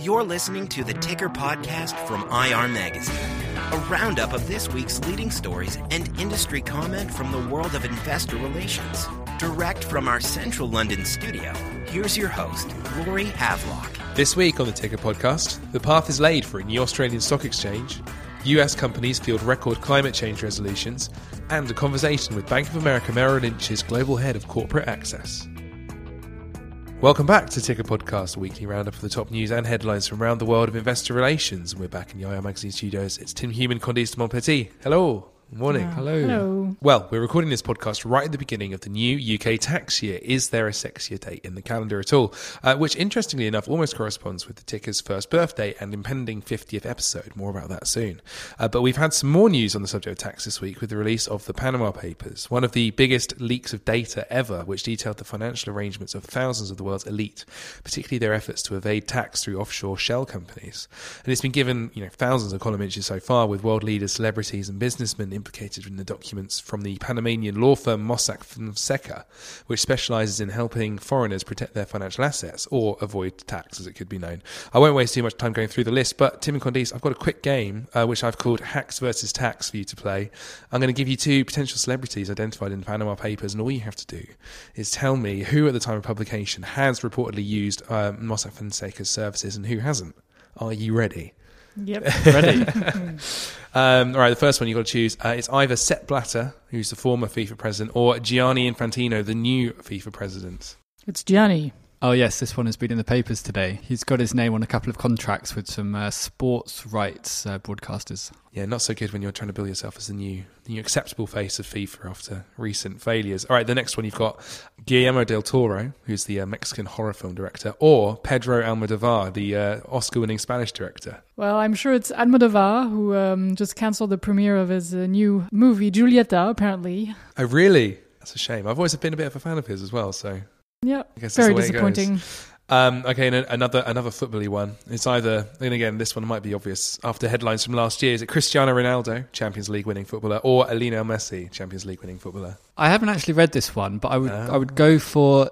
You're listening to the Ticker Podcast from IR Magazine, a roundup of this week's leading stories and industry comment from the world of investor relations. Direct from our central London studio, here's your host, Rory Havelock. This week on the Ticker Podcast, the path is laid for a new Australian stock exchange, US companies field record climate change resolutions, and a conversation with Bank of America Merrill Lynch's global head of corporate access. Welcome back to Ticker Podcast, a weekly roundup of the top news and headlines from around the world of investor relations. We're back in the IR Magazine studios. It's Tim Human, Candice de Montpetit. Hello. Morning. Uh, hello. Hello. Well, we're recording this podcast right at the beginning of the new UK tax year. Is there a sexier date in the calendar at all? Uh, which, interestingly enough, almost corresponds with the ticker's first birthday and impending 50th episode. More about that soon. Uh, but we've had some more news on the subject of tax this week with the release of the Panama Papers, one of the biggest leaks of data ever, which detailed the financial arrangements of thousands of the world's elite, particularly their efforts to evade tax through offshore shell companies. And it's been given, you know, thousands of column inches so far, with world leaders, celebrities, and businessmen implicated in the documents from the Panamanian law firm Mossack Fonseca, which specializes in helping foreigners protect their financial assets or avoid tax, as it could be known. I won't waste too much time going through the list, but Tim and Candice, I've got a quick game uh, which I've called Hacks versus Tax for you to play. I'm going to give you two potential celebrities identified in the Panama Papers, and all you have to do is tell me who at the time of publication has reportedly used uh, Mossack Fonseca's services and who hasn't. Are you ready? Yep. Ready? um, all right, the first one you've got to choose. Uh, it's either Sepp Blatter, who's the former FIFA president, or Gianni Infantino, the new FIFA president. It's Gianni. Oh, yes, this one has been in the papers today. He's got his name on a couple of contracts with some uh, sports rights uh, broadcasters. Yeah, not so good when you're trying to build yourself as the new, the new acceptable face of FIFA after recent failures. All right, the next one you've got Guillermo del Toro, who's the uh, Mexican horror film director, or Pedro Almodovar, the uh, Oscar winning Spanish director. Well, I'm sure it's Almodovar who um, just cancelled the premiere of his uh, new movie, Julieta, apparently. Oh, really? That's a shame. I've always been a bit of a fan of his as well, so. Yeah, very disappointing. Um, okay, another another footbally one. It's either, and again, this one might be obvious after headlines from last year. Is it Cristiano Ronaldo, Champions League winning footballer, or Lionel Messi, Champions League winning footballer? I haven't actually read this one, but I would oh. I would go for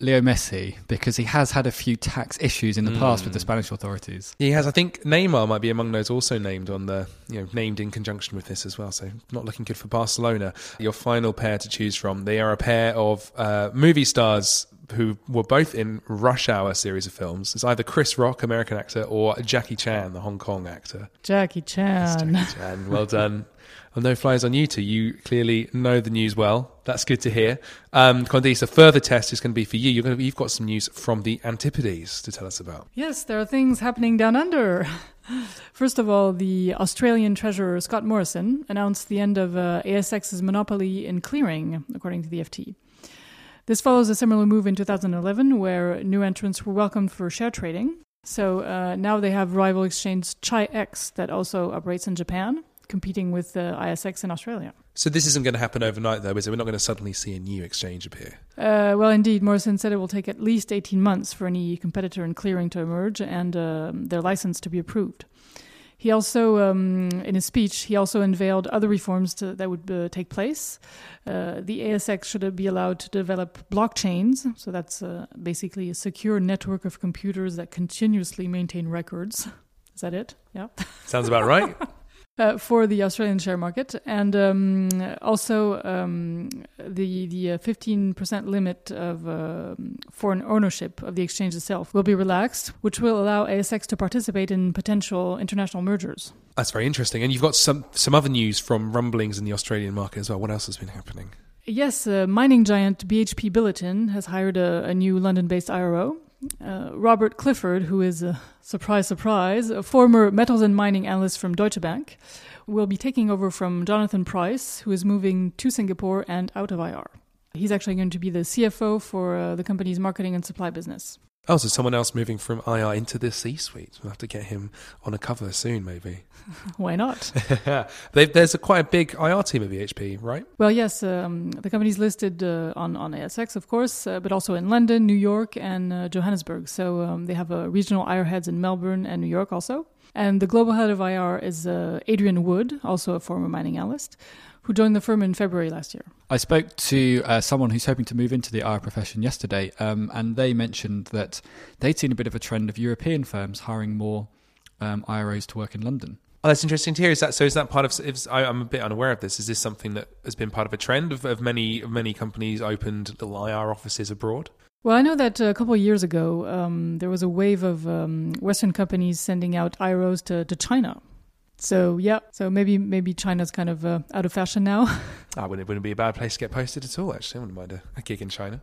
Leo Messi because he has had a few tax issues in the mm. past with the hmm. Spanish authorities. He has. I think Neymar might be among those also named on the you know named in conjunction with this as well. So not looking good for Barcelona. Your final pair to choose from. They are a pair of uh, movie stars who were both in Rush Hour series of films. It's either Chris Rock, American actor, or Jackie Chan, the Hong Kong actor. Jackie Chan. Jackie Chan. Well done. well, no flies on you two. You clearly know the news well. That's good to hear. Um, Candice, a further test is going to be for you. You're going to, you've got some news from the Antipodes to tell us about. Yes, there are things happening down under. First of all, the Australian Treasurer Scott Morrison announced the end of uh, ASX's monopoly in clearing, according to the FT. This follows a similar move in 2011 where new entrants were welcomed for share trading. So uh, now they have rival exchange Chi-X that also operates in Japan, competing with the ASX in Australia. So this isn't going to happen overnight, though, is it? We're not going to suddenly see a new exchange appear. Uh, well, indeed, Morrison said it will take at least 18 months for any competitor in clearing to emerge and uh, their license to be approved. He also, um, in his speech, he also unveiled other reforms to, that would uh, take place. Uh, the ASX should be allowed to develop blockchains, so that's uh, basically a secure network of computers that continuously maintain records. Is that it? Yeah. Sounds about right. Uh, for the Australian share market, and um, also um, the the uh, fifteen percent limit of uh, foreign ownership of the exchange itself will be relaxed, which will allow ASX to participate in potential international mergers. That's very interesting, and you've got some some other news from rumblings in the Australian market as well. What else has been happening? Yes, uh, mining giant BHP Billiton has hired a, a new London-based IRO uh, Robert Clifford, who is a surprise, surprise, a former metals and mining analyst from Deutsche Bank, will be taking over from Jonathan Price, who is moving to Singapore and out of IR. He's actually going to be the CFO for uh, the company's marketing and supply business. Oh, so someone else moving from IR into the C suite. We'll have to get him on a cover soon, maybe. Why not? there's a quite a big IR team at BHP, right? Well, yes. Um, the company's listed uh, on, on ASX, of course, uh, but also in London, New York, and uh, Johannesburg. So um, they have uh, regional IR heads in Melbourne and New York also. And the global head of IR is uh, Adrian Wood, also a former mining analyst, who joined the firm in February last year. I spoke to uh, someone who's hoping to move into the IR profession yesterday, um, and they mentioned that they'd seen a bit of a trend of European firms hiring more um, IROs to work in London. Oh, that's interesting to hear. Is that so? Is that part of? If, I, am a bit unaware of this. Is this something that has been part of a trend of, of many of many companies opened little IR offices abroad? Well, I know that a couple of years ago um, there was a wave of um, Western companies sending out IROs to, to China. So yeah, so maybe maybe China's kind of uh, out of fashion now. I wouldn't, wouldn't be a bad place to get posted at all. Actually, I wouldn't mind a, a gig in China.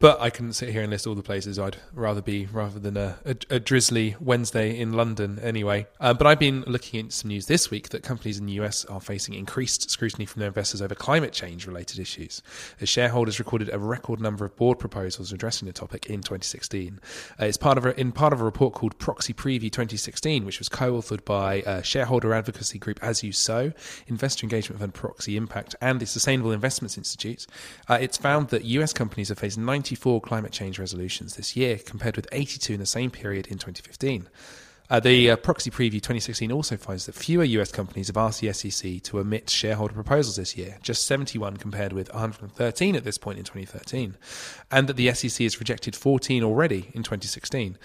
But I couldn't sit here and list all the places I'd rather be rather than a, a, a drizzly Wednesday in London anyway. Uh, but I've been looking at some news this week that companies in the US are facing increased scrutiny from their investors over climate change related issues. As shareholders recorded a record number of board proposals addressing the topic in 2016. Uh, it's part of a, in part of a report called Proxy Preview 2016, which was co authored by uh, shareholder advocacy group As You Sow, Investor Engagement Fund Proxy Impact, and the Sustainable Investments Institute. Uh, it's found that US companies have faced 94 climate change resolutions this year, compared with 82 in the same period in 2015. Uh, the uh, proxy preview 2016 also finds that fewer US companies have asked the SEC to omit shareholder proposals this year, just 71 compared with 113 at this point in 2013, and that the SEC has rejected 14 already in 2016.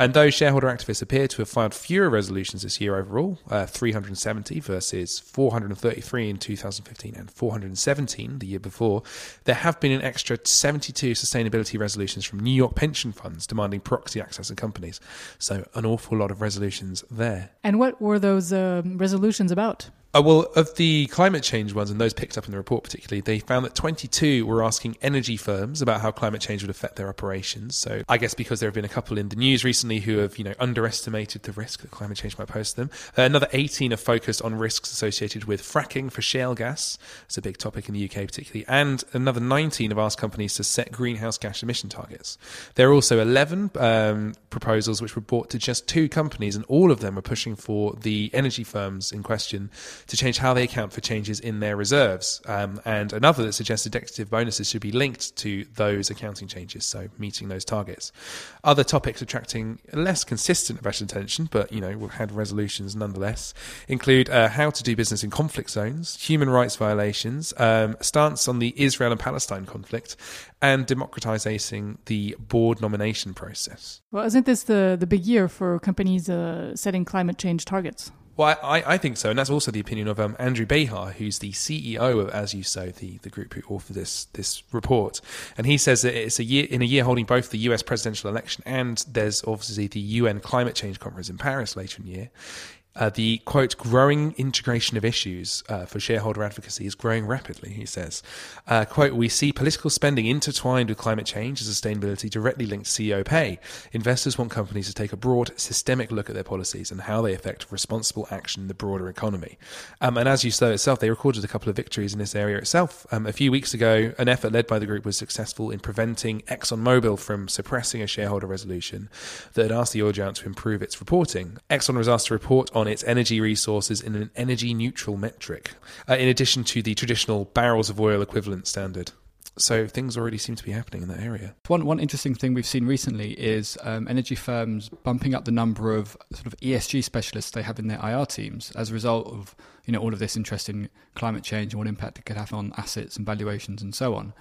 And those shareholder activists appear to have filed fewer resolutions this year overall, uh, 370 versus 433 in 2015 and 417 the year before. There have been an extra 72 sustainability resolutions from New York pension funds demanding proxy access in companies. So, an awful lot of resolutions there. And what were those uh, resolutions about? Uh, well, of the climate change ones, and those picked up in the report particularly, they found that 22 were asking energy firms about how climate change would affect their operations. So I guess because there have been a couple in the news recently who have, you know, underestimated the risk that climate change might pose to them. Uh, another 18 are focused on risks associated with fracking for shale gas. It's a big topic in the UK particularly. And another 19 have asked companies to set greenhouse gas emission targets. There are also 11 um, proposals which were brought to just two companies, and all of them are pushing for the energy firms in question to change how they account for changes in their reserves. Um, and another that suggests executive bonuses should be linked to those accounting changes, so meeting those targets. Other topics attracting less consistent investor attention, but you know, we've had resolutions nonetheless, include uh, how to do business in conflict zones, human rights violations, um, stance on the Israel and Palestine conflict, and democratizing the board nomination process. Well, isn't this the, the big year for companies uh, setting climate change targets? Well, I, I think so, and that's also the opinion of um, Andrew Behar, who's the CEO of As You Sow, the, the group who authored this this report, and he says that it's a year in a year holding both the U.S. presidential election and there's obviously the UN climate change conference in Paris later in the year uh, the quote growing integration of issues uh, for shareholder advocacy is growing rapidly he says. Uh, quote we see political spending intertwined with climate change and sustainability directly linked to ceo pay investors want companies to take a broad systemic look at their policies and how they affect responsible action in the broader economy. Um, and As You Sow itself they recorded a couple of victories in this area itself. Um, a few weeks ago an effort led by the group was successful in preventing exxonmobil from suppressing a shareholder resolution that had asked the oil giant to improve its reporting. Exxon was asked to report its energy resources in an energy neutral metric, uh, in addition to the traditional barrels of oil equivalent standard. So things already seem to be happening in that area. One one interesting thing we've seen recently is um, energy firms bumping up the number of sort of ESG specialists they have in their IR teams as a result of you know all of this interest in climate change and what impact it could have on assets and valuations and so on.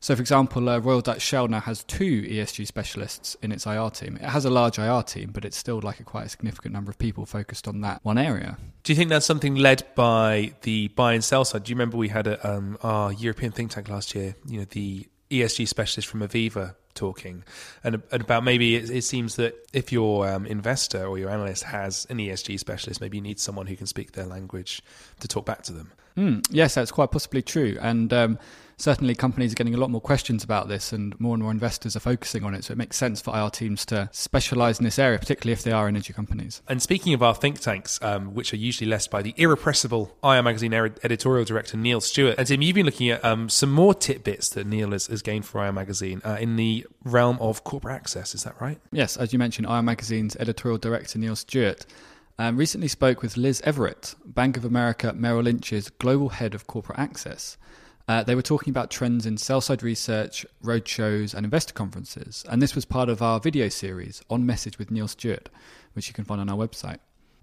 So, for example, uh, Royal Dutch Shell now has two ESG specialists in its IR team. It has a large IR team, but it's still like a quite a significant number of people focused on that one area. Do you think that's something led by the buy and sell side? Do you remember we had a, um, our European think tank last year? You know, the ESG specialist from Aviva talking and, and about maybe it, it, seems that if your um, investor or your analyst has an ESG specialist, maybe you need someone who can speak their language to talk back to them. Mm, yes, that's quite possibly true. And um, certainly companies are getting a lot more questions about this and more and more investors are focusing on it. So it makes sense for IR teams to specialize in this area, particularly if they are energy companies. And speaking of our think tanks, um, which are usually led by the irrepressible IR Magazine editorial director Neil Stewart, and Tim, you've been looking at um, some more tidbits that Neil has, has gained for IR Magazine uh, in the realm of corporate access. Is that right? Yes, as you mentioned, IR Magazine's editorial director Neil Stewart um, recently spoke with Liz Everett, Bank of America Merrill Lynch's global head of corporate access. Uh, they were talking about trends in sell side research, roadshows, and investor conferences. And this was part of our video series on message with Neil Stewart, which you can find on our website.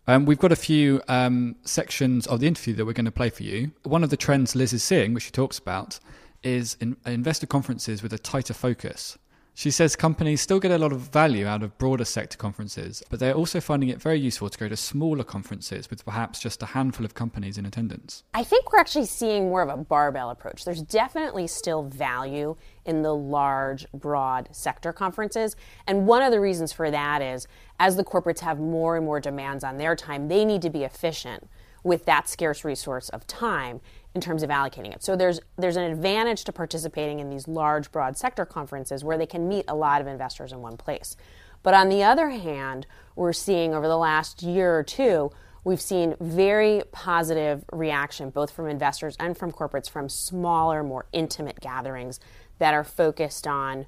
Um, we've got a few um, sections of the interview that we're going to play for you. One of the trends Liz is seeing, which she talks about, is in investor conferences with a tighter focus. She says companies still get a lot of value out of broader sector conferences, but they're also finding it very useful to go to smaller conferences with perhaps just a handful of companies in attendance. I think we're actually seeing more of a barbell approach. There's definitely still value in the large, broad sector conferences. And one of the reasons for that is as the corporates have more and more demands on their time, they need to be efficient with that scarce resource of time in terms of allocating it. So there's there's an advantage to participating in these large broad sector conferences where they can meet a lot of investors in one place. But on the other hand, we're seeing over the last year or two, we've seen very positive reaction both from investors and from corporates from smaller, more intimate gatherings that are focused on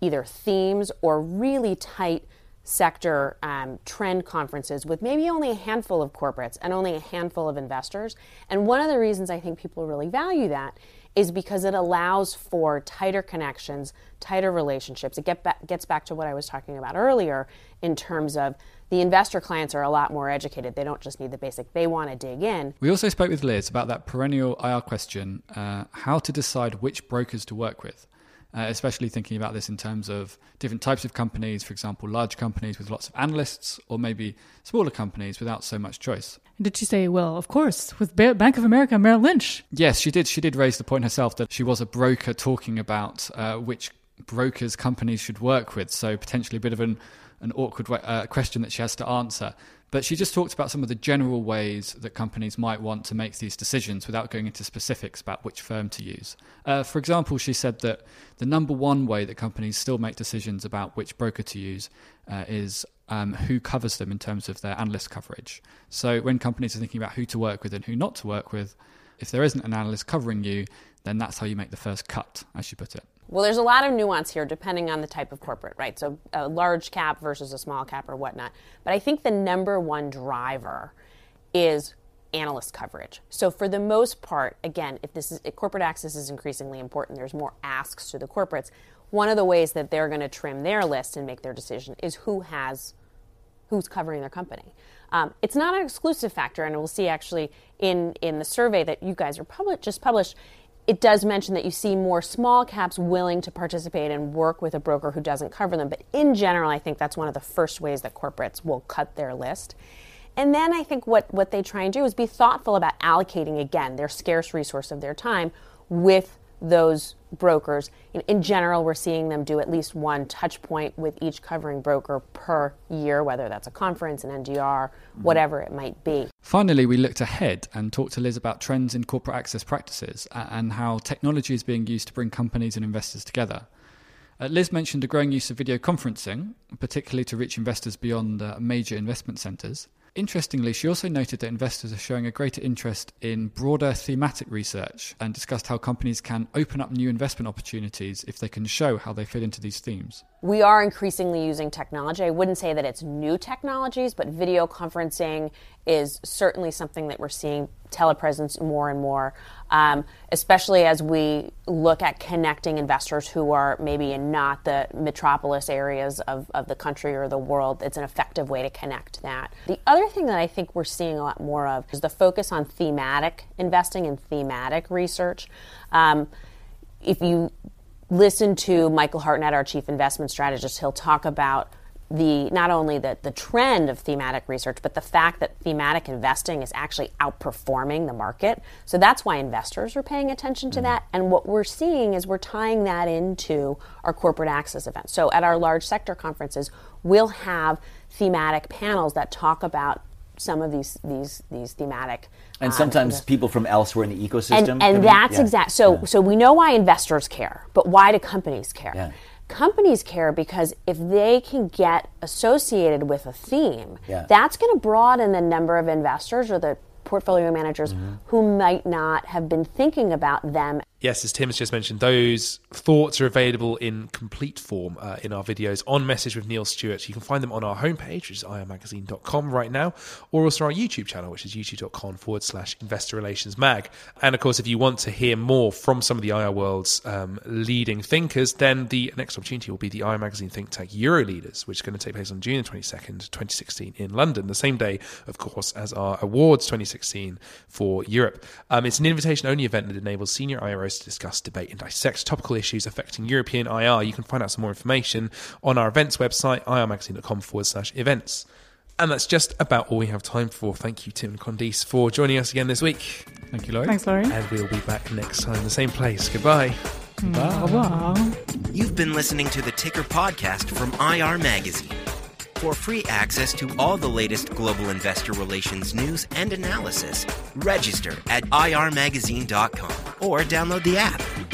either themes or really tight sector um, trend conferences with maybe only a handful of corporates and only a handful of investors. And one of the reasons I think people really value that is because it allows for tighter connections, tighter relationships. It get ba- gets back to what I was talking about earlier in terms of the investor clients are a lot more educated. They don't just need the basic, they want to dig in. We also spoke with Liz about that perennial IR question uh, how to decide which brokers to work with uh, especially thinking about this in terms of different types of companies, for example, large companies with lots of analysts, or maybe smaller companies without so much choice. Did she say, well, of course, with Bank of America, Merrill Lynch? Yes, she did. She did raise the point herself that she was a broker talking about uh, which brokers companies should work with. So potentially a bit of an, an awkward uh, question that she has to answer. But she just talked about some of the general ways that companies might want to make these decisions without going into specifics about which firm to use. Uh, for example, she said that the number one way that companies still make decisions about which broker to use uh, is um, who covers them in terms of their analyst coverage. So when companies are thinking about who to work with and who not to work with, if there isn't an analyst covering you, then that's how you make the first cut, as she put it. Well, there's a lot of nuance here depending on the type of corporate, right? So a large cap versus a small cap or whatnot. But I think the number one driver is analyst coverage. So for the most part, again, if this is if corporate access is increasingly important, there's more asks to the corporates. One of the ways that they're going to trim their list and make their decision is who has who's covering their company. Um, it's not an exclusive factor, and we'll see actually in in the survey that you guys are public, just published it does mention that you see more small caps willing to participate and work with a broker who doesn't cover them. But in general, I think that's one of the first ways that corporates will cut their list. And then I think what, what they try and do is be thoughtful about allocating, again, their scarce resource of their time with those brokers. In, in, general, we're seeing them do at least one touch point with each covering broker per year, whether that's a conference, an NDR, mm-hmm. whatever it might be. Finally, we looked ahead and talked to Liz about trends in corporate access practices and how technology is being used to bring companies and investors together. Uh, Liz mentioned a growing use of video conferencing, particularly to reach investors beyond uh, major investment centres. Interestingly, she also noted that investors are showing a greater interest in broader thematic research and discussed how companies can open up new investment opportunities if they can show how they fit into these themes. We are increasingly using technology. I wouldn't say that it's new technologies, but video conferencing is certainly something that we're seeing telepresence more and more, um, especially as we look at connecting investors who are maybe in not the metropolis areas of, of the country or the world. It's an effective way to connect that. The other thing that I think we're seeing a lot more of is the focus on thematic investing and thematic research. Um, if you listen to Michael Hartnett, our chief investment strategist, he'll talk about the not only the, the trend of thematic research, but the fact that thematic investing is actually outperforming the market. So that's why investors are paying attention to mm-hmm. that. And what we're seeing is we're tying that into our corporate access events. So at our large sector conferences, we'll have thematic panels that talk about some of these these these thematic and um, sometimes people from elsewhere in the ecosystem and, and that's yeah. exact so yeah. so we know why investors care but why do companies care yeah companies care because if they can get associated with a theme, yeah. that's going to broaden the number of investors or the portfolio managers mm-hmm. who might not have been thinking about them yes, as Tim has just mentioned, those thoughts are available in complete form uh, in our videos on Message with Neil Stewart. You can find them on our homepage, which is irmagazine.com right now, or also our YouTube channel, which is youtube.com forward slash investor relations mag. And of course, if you want to hear more from some of the IR world's um, leading thinkers, then the next opportunity will be the IR Magazine think tank Euro Leaders, which is going to take place on June 22nd, 2016 in London, the same day, of course, as our Awards 2016 for Europe. Um, it's an invitation only event that enables senior IROs to discuss, debate, and dissect topical issues affecting European IR. You can find out some more information on our events website, irmagazine.com forward slash events. And that's just about all we have time for. Thank you, Tim Candice, for joining us again this week. Thank you, Rory. Thanks, Rory. And we'll be back next time, in the same place. Goodbye. Au revoir. You've been listening to the Ticker podcast from IR Magazine. For free access to all the latest global investor relations news and analysis, register at irmagazine.com or download the app.